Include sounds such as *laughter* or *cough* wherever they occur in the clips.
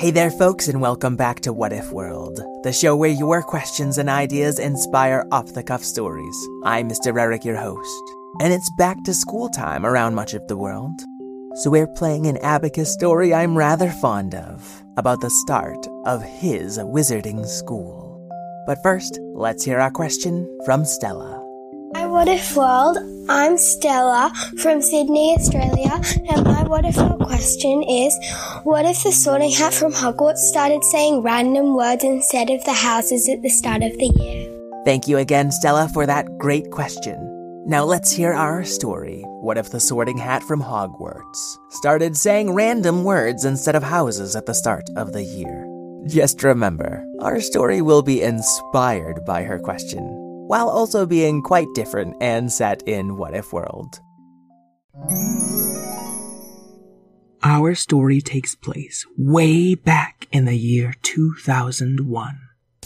Hey there, folks, and welcome back to What If World, the show where your questions and ideas inspire off the cuff stories. I'm Mr. Eric, your host, and it's back to school time around much of the world. So we're playing an abacus story I'm rather fond of about the start of his wizarding school. But first, let's hear our question from Stella. Hi, What If World. I'm Stella from Sydney, Australia, and my What If World question is What if the sorting hat from Hogwarts started saying random words instead of the houses at the start of the year? Thank you again, Stella, for that great question. Now let's hear our story. What if the sorting hat from Hogwarts started saying random words instead of houses at the start of the year? Just remember, our story will be inspired by her question, while also being quite different and set in What If World. Our story takes place way back in the year 2001.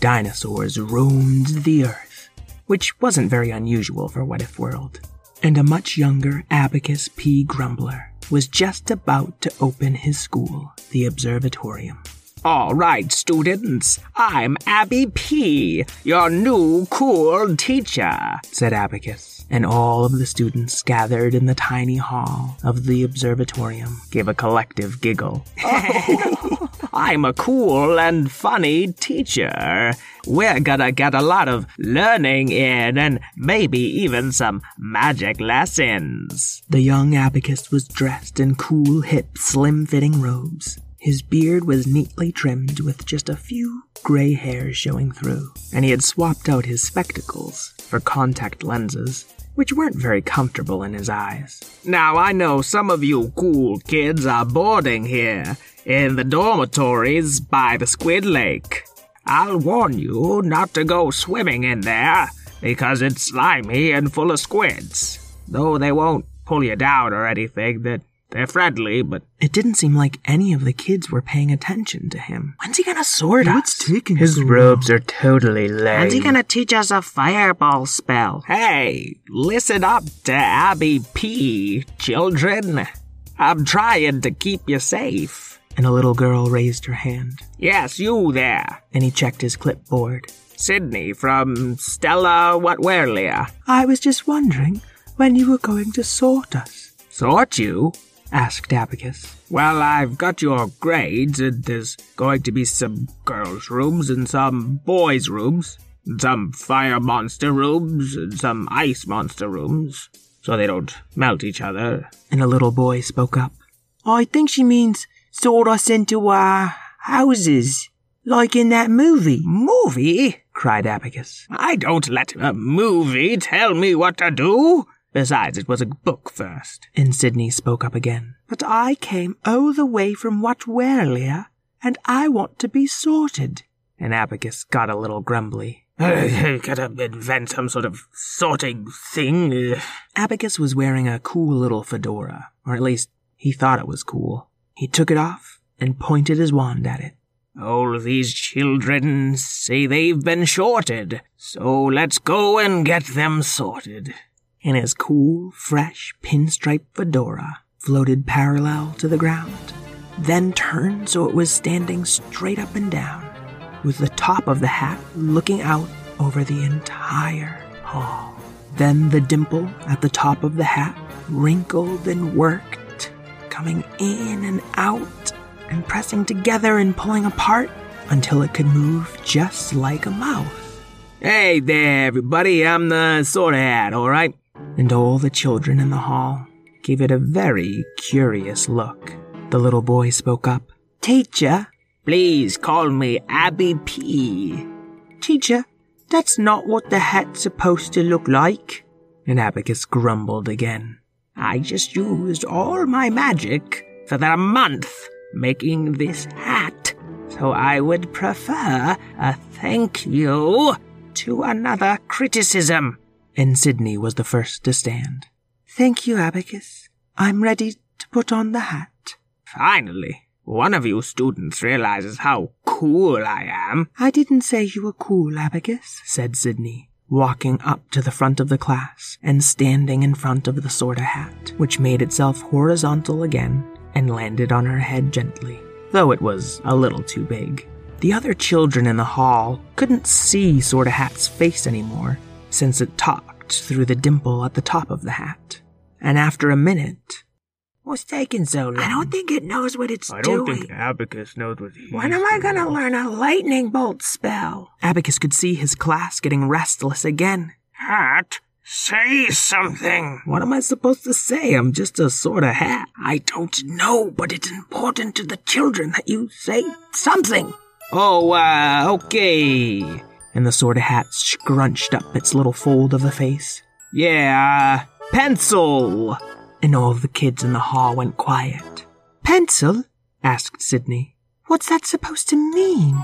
Dinosaurs roamed the earth, which wasn't very unusual for What If World. And a much younger Abacus P. Grumbler was just about to open his school, the Observatorium. All right, students, I'm Abby P., your new cool teacher. said Abacus, and all of the students gathered in the tiny hall of the observatorium gave a collective giggle. Oh. *laughs* I'm a cool and funny teacher. We're gonna get a lot of learning in and maybe even some magic lessons. The young Abacus was dressed in cool, hip, slim fitting robes. His beard was neatly trimmed with just a few gray hairs showing through, and he had swapped out his spectacles for contact lenses, which weren't very comfortable in his eyes. Now, I know some of you cool kids are boarding here in the dormitories by the Squid Lake. I'll warn you not to go swimming in there because it's slimy and full of squids. Though they won't pull you down or anything, that they're friendly, but It didn't seem like any of the kids were paying attention to him. When's he gonna sword us? taking His robes are totally lame. When's he gonna teach us a fireball spell? Hey, listen up to Abby P, children. I'm trying to keep you safe. And a little girl raised her hand, Yes, you there. and he checked his clipboard. Sydney from Stella Whatwerlia. I was just wondering when you were going to sort us, Sort you? Asked Abacus. Well, I've got your grades, and there's going to be some girls' rooms and some boys' rooms, and some fire monster rooms and some ice monster rooms, so they don't melt each other. And a little boy spoke up. I think she means sort us into our houses, like in that movie. Movie? cried Abacus. I don't let a movie tell me what to do. Besides, it was a book first. And Sydney spoke up again. But I came all the way from Watwerlia, and I want to be sorted. And Abacus got a little grumbly. *laughs* Gotta invent some sort of sorting thing. Abacus was wearing a cool little fedora, or at least he thought it was cool. He took it off and pointed his wand at it. All these children say they've been shorted, so let's go and get them sorted. And his cool, fresh pinstripe fedora floated parallel to the ground, then turned so it was standing straight up and down, with the top of the hat looking out over the entire hall. Then the dimple at the top of the hat wrinkled and worked, coming in and out, and pressing together and pulling apart until it could move just like a mouth. Hey there, everybody. I'm the sorta hat, alright? And all the children in the hall gave it a very curious look. The little boy spoke up. Teacher, Please call me Abby P. teacher, That's not what the hat's supposed to look like. And Abacus grumbled again. I just used all my magic for that month making this hat, so I would prefer a thank you to another criticism. And Sydney was the first to stand. Thank you, Abacus. I'm ready to put on the hat. Finally, one of you students realizes how cool I am. I didn't say you were cool, Abacus, said Sydney, walking up to the front of the class and standing in front of the sorta hat, which made itself horizontal again and landed on her head gently, though it was a little too big. The other children in the hall couldn't see Sorta Hat's face anymore, since it talked through the dimple at the top of the hat. And after a minute, What's taking so long? I don't think it knows what it's doing. I don't doing. think Abacus knows what he's when am I gonna learn a lightning bolt spell? Abacus could see his class getting restless again. Hat, say something. What am I supposed to say? I'm just a sort of hat. I don't know, but it's important to the children that you say something. Oh, uh, okay. And the sort of hat scrunched up its little fold of the face. Yeah, pencil. And all the kids in the hall went quiet. Pencil? Asked Sydney. What's that supposed to mean?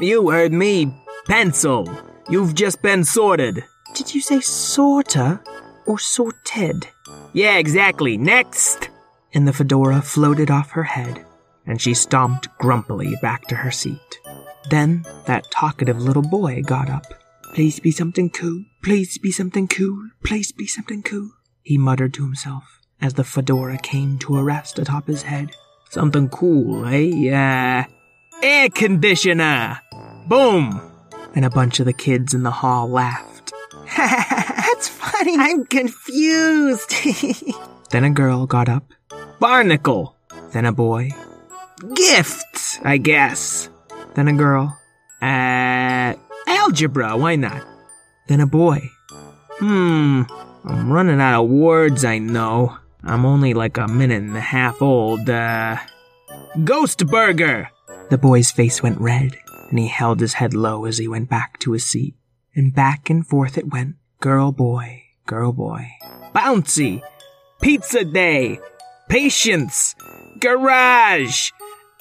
You heard me. Pencil. You've just been sorted. Did you say sorta or sorted? Yeah, exactly. Next. And the fedora floated off her head, and she stomped grumpily back to her seat. Then that talkative little boy got up. Please be something cool. Please be something cool. Please be something cool. He muttered to himself as the fedora came to a rest atop his head. Something cool, eh? Uh, air conditioner. Boom. And a bunch of the kids in the hall laughed. *laughs* That's funny. I'm confused. *laughs* Then a girl got up. Barnacle. Then a boy. Gifts, I guess. Then a girl. Uh, algebra, why not? Then a boy. Hmm, I'm running out of words, I know. I'm only like a minute and a half old. Uh, Ghost Burger! The boy's face went red, and he held his head low as he went back to his seat. And back and forth it went. Girl, boy, girl, boy. Bouncy! Pizza Day! Patience! Garage!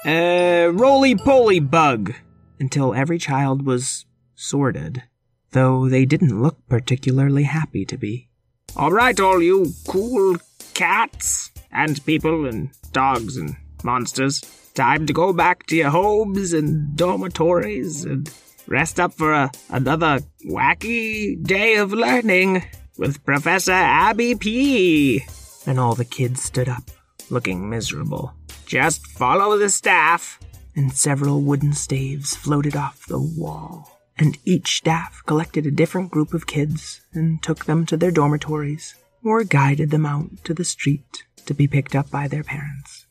Uh, roly poly bug! Until every child was sorted, though they didn't look particularly happy to be. All right, all you cool cats and people and dogs and monsters. Time to go back to your homes and dormitories and rest up for a, another wacky day of learning with Professor Abby P. And all the kids stood up, looking miserable. Just follow the staff. And several wooden staves floated off the wall. And each staff collected a different group of kids and took them to their dormitories or guided them out to the street to be picked up by their parents.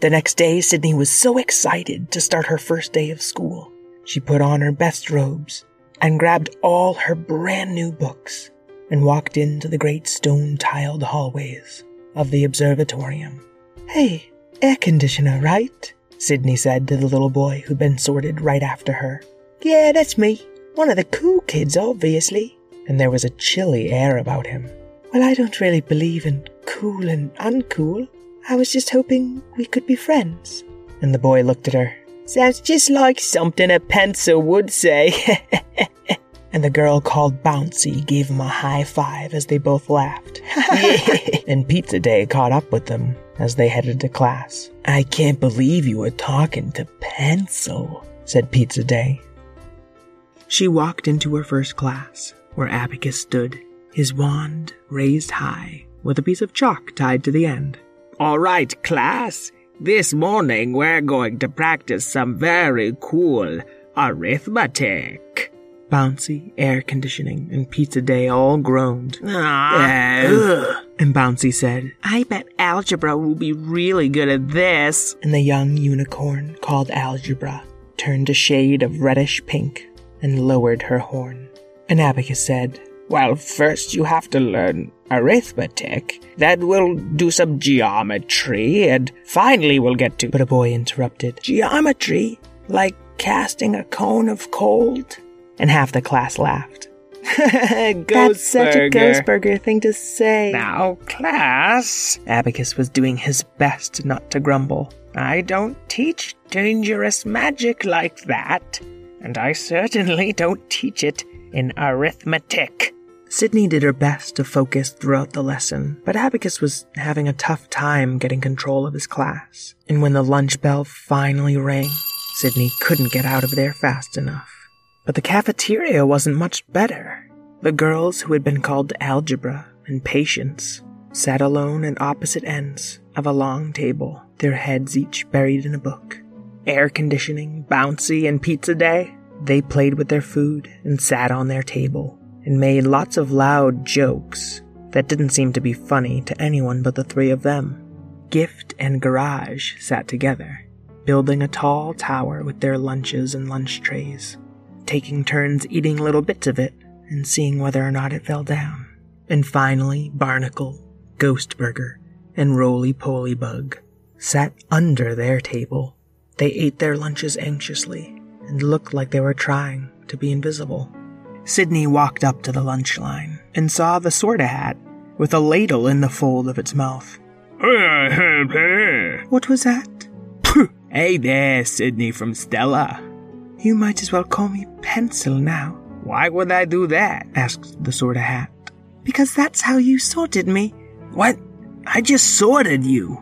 The next day, Sydney was so excited to start her first day of school. She put on her best robes and grabbed all her brand new books and walked into the great stone tiled hallways of the observatorium. Hey, air conditioner, right? Sydney said to the little boy who'd been sorted right after her. Yeah, that's me. One of the cool kids, obviously. And there was a chilly air about him. Well, I don't really believe in cool and uncool. I was just hoping we could be friends. And the boy looked at her. Sounds just like something a pencil would say. *laughs* and the girl called Bouncy gave him a high five as they both laughed. *laughs* *laughs* and Pizza Day caught up with them as they headed to class. I can't believe you were talking to Pencil, said Pizza Day. She walked into her first class, where Abacus stood, his wand raised high, with a piece of chalk tied to the end. All right, class. This morning we're going to practice some very cool arithmetic. Bouncy, air conditioning, and Pizza Day all groaned. Ah, and Bouncy said, I bet algebra will be really good at this. And the young unicorn, called Algebra, turned a shade of reddish pink and lowered her horn. And Abacus said, Well, first you have to learn arithmetic. Then we'll do some geometry, and finally we'll get to. But a boy interrupted. Geometry? Like casting a cone of cold? and half the class laughed. *laughs* That's such a Ghostburger thing to say. Now, class, Abacus was doing his best not to grumble. I don't teach dangerous magic like that, and I certainly don't teach it in arithmetic. Sydney did her best to focus throughout the lesson, but Abacus was having a tough time getting control of his class. And when the lunch bell finally rang, Sydney couldn't get out of there fast enough. But the cafeteria wasn't much better. The girls who had been called to algebra and patience sat alone at opposite ends of a long table, their heads each buried in a book. Air conditioning, bouncy, and pizza day, they played with their food and sat on their table and made lots of loud jokes that didn't seem to be funny to anyone but the three of them. Gift and Garage sat together, building a tall tower with their lunches and lunch trays, taking turns eating little bits of it and seeing whether or not it fell down. And finally, Barnacle, Ghostburger, and Roly Poly Bug sat under their table. They ate their lunches anxiously and looked like they were trying to be invisible. Sydney walked up to the lunch line and saw the sorta hat with a ladle in the fold of its mouth. Oh, what was that? *laughs* hey there, Sydney from Stella. You might as well call me Pencil now, Why would I do that? asked the sorta hat. Because that's how you sorted me. What? I just sorted you.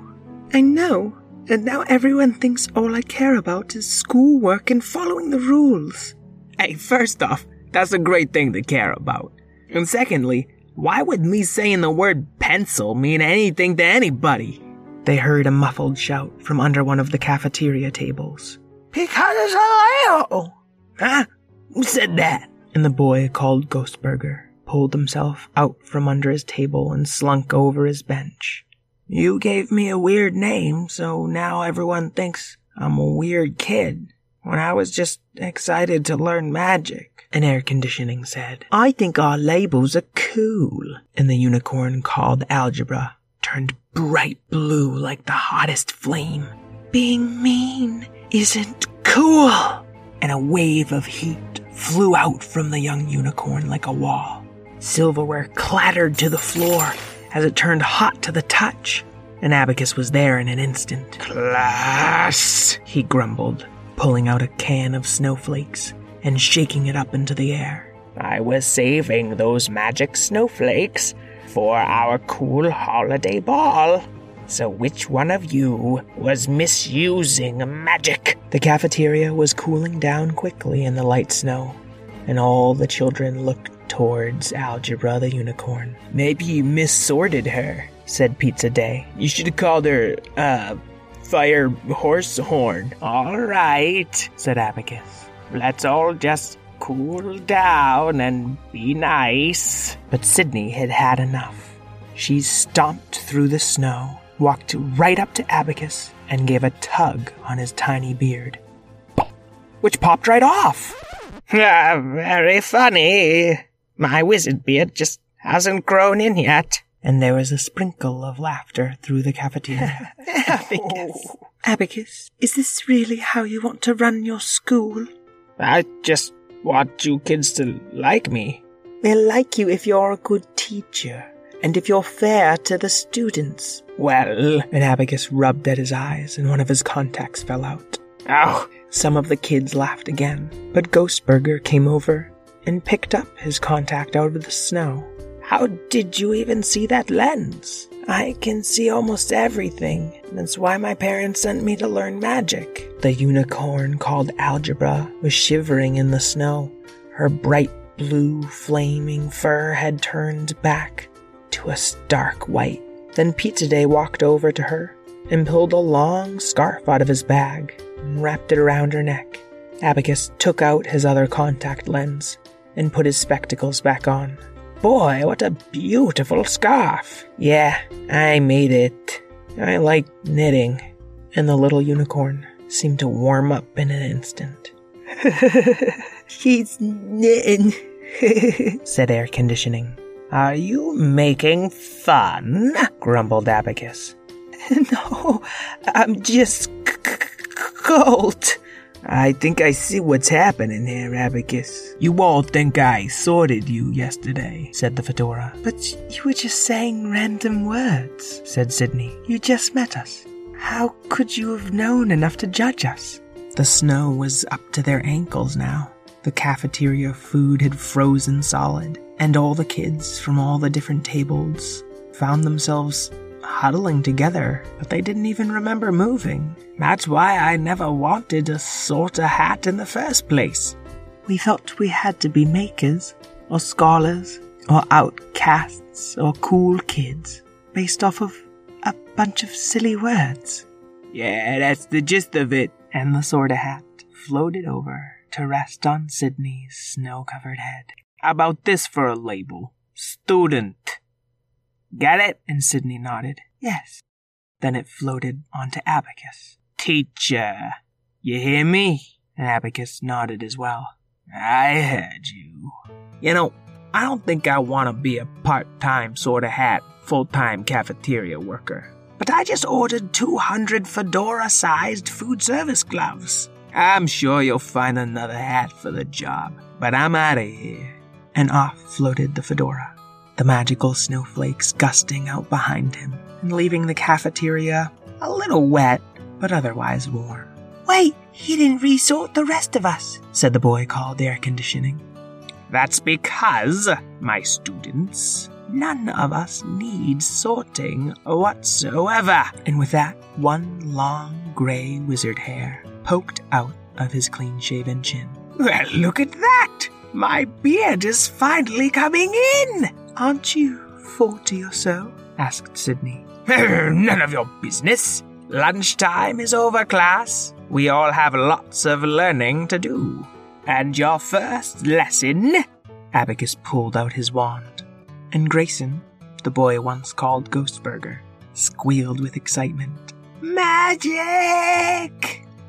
I know, and now everyone thinks all I care about is schoolwork and following the rules. Hey, first off, that's a great thing to care about. And secondly, why would me saying the word pencil mean anything to anybody? They heard a muffled shout from under one of the cafeteria tables. Because it's a Leo. Huh? Who said that? And the boy called Ghostburger pulled himself out from under his table and slunk over his bench. You gave me a weird name, so now everyone thinks I'm a weird kid, when I was just excited to learn magic. An air conditioning said, I think our labels are cool. And the unicorn called algebra turned bright blue like the hottest flame. Being mean isn't cool. And a wave of heat flew out from the young unicorn like a wall. Silverware clattered to the floor as it turned hot to the touch. And Abacus was there in an instant. Class. He grumbled, pulling out a can of snowflakes and shaking it up into the air. I was saving those magic snowflakes for our cool holiday ball. So which one of you was misusing magic? The cafeteria was cooling down quickly in the light snow, and all the children looked towards Algebra the unicorn. Maybe you missorted her, said Pizza Day. You should have called her, uh, Fire Horse Horn. All right, said Abacus. Let's all just cool down and be nice. But Sydney had had enough. She stomped through the snow, walked right up to Abacus, and gave a tug on his tiny beard, which popped right off. Ah, very funny. My wizard beard just hasn't grown in yet. And there was a sprinkle of laughter through the cafeteria. *laughs* Abacus. *laughs* Abacus, is this really how you want to run your school? I just want you kids to like me. They'll like you if you're a good teacher, and if you're fair to the students. Well, And Abacus rubbed at his eyes, and one of his contacts fell out. oh, Some of the kids laughed again, but Ghostburger came over and picked up his contact out of the snow. How did you even see that lens? I can see almost everything. That's why my parents sent me to learn magic. The unicorn called Algebra was shivering in the snow. Her bright blue, flaming fur had turned back to a stark white. Then Pizza Day walked over to her and pulled a long scarf out of his bag and wrapped it around her neck. Abacus took out his other contact lens and put his spectacles back on. Boy, what a beautiful scarf! Yeah, I made it. I like knitting. And the little unicorn seemed to warm up in an instant. *laughs* He's knitting, *laughs* said air conditioning. Are you making fun? grumbled Abacus. *laughs* no, I'm just cold, I think I see what's happening here, Abacus. You all think I sorted you yesterday, said the fedora. But you were just saying random words, said Sydney. You just met us. How could you have known enough to judge us? The snow was up to their ankles now. The cafeteria food had frozen solid, and all the kids from all the different tables found themselves huddling together, but they didn't even remember moving. That's why I never wanted to sort a hat in the first place. We thought we had to be makers, or scholars, or outcasts, or cool kids, based off of a bunch of silly words. Yeah, that's the gist of it. And the sorta hat floated over to rest on Sydney's snow covered head. How about this for a label? Student. Get it? And Sydney nodded. Yes. Then it floated onto Abacus. Teacher. You hear me? And Abacus nodded as well. I heard you. You know, I don't think I want to be a part time sort of hat, full time cafeteria worker. But I just ordered 200 fedora sized food service gloves. I'm sure you'll find another hat for the job, but I'm out of here. And off floated the fedora, the magical snowflakes gusting out behind him and leaving the cafeteria a little wet, but otherwise warm. Wait, he didn't resort the rest of us, said the boy called air conditioning. That's because, my students, none of us needs sorting whatsoever. And with that, one long gray wizard hair poked out of his clean shaven chin. Well, look at that! My beard is finally coming in! Aren't you forty or so? asked Sydney. *laughs* None of your business. Lunchtime is over, class. We all have lots of learning to do. And your first lesson. Abacus pulled out his wand, and Grayson, the boy once called Ghostburger, squealed with excitement. Magic!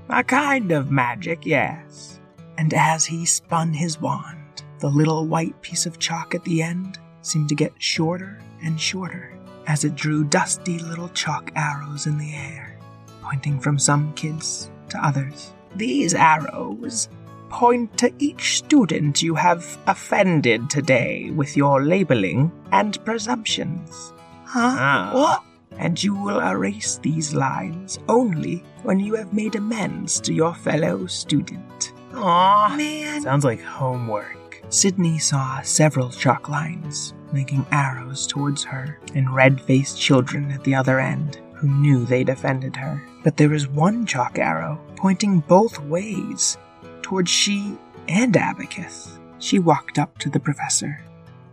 A kind of magic, yes. And as he spun his wand, the little white piece of chalk at the end seemed to get shorter and shorter as it drew dusty little chalk arrows in the air, pointing from some kids to others. These arrows point to each student you have offended today with your labeling and presumptions. Huh? Ah. What? And you will erase these lines only when you have made amends to your fellow student. Aw, Man. sounds like homework. Sydney saw several chalk lines making arrows towards her, and red faced children at the other end who knew they'd offended her. But there was one chalk arrow pointing both ways towards she and Abacus. She walked up to the professor.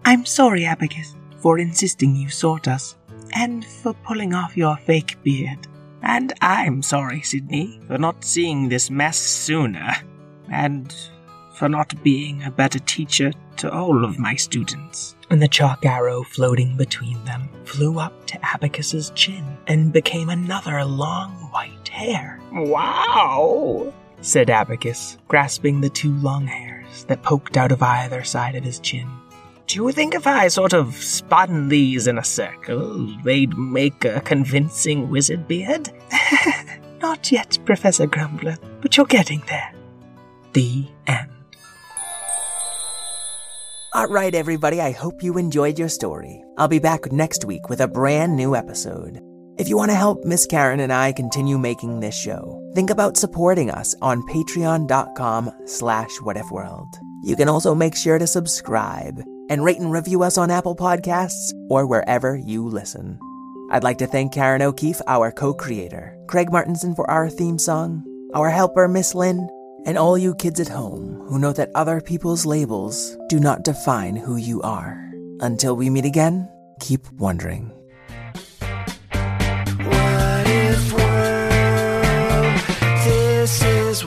I'm sorry, Abacus, for insisting you sort us, and for pulling off your fake beard. And I'm sorry, Sydney, for not seeing this mess sooner, and for not being a better teacher to all of my students. And the chalk arrow floating between them flew up to Abacus's chin and became another long white hair. Wow! said Abacus, grasping the two long hairs that poked out of either side of his chin. Do you think if I sort of spun these in a circle, they'd make a convincing wizard beard? *laughs* Not yet, Professor Grumbler, but you're getting there. The end. All right, everybody, I hope you enjoyed your story. I'll be back next week with a brand new episode. If you want to help Miss Karen and I continue making this show, think about supporting us on patreon.com slash whatifworld. You can also make sure to subscribe and rate and review us on Apple Podcasts or wherever you listen. I'd like to thank Karen O'Keefe, our co-creator, Craig Martinson for our theme song, our helper, Miss Lynn, and all you kids at home who know that other people's labels do not define who you are. Until we meet again, keep wondering. What if world, this is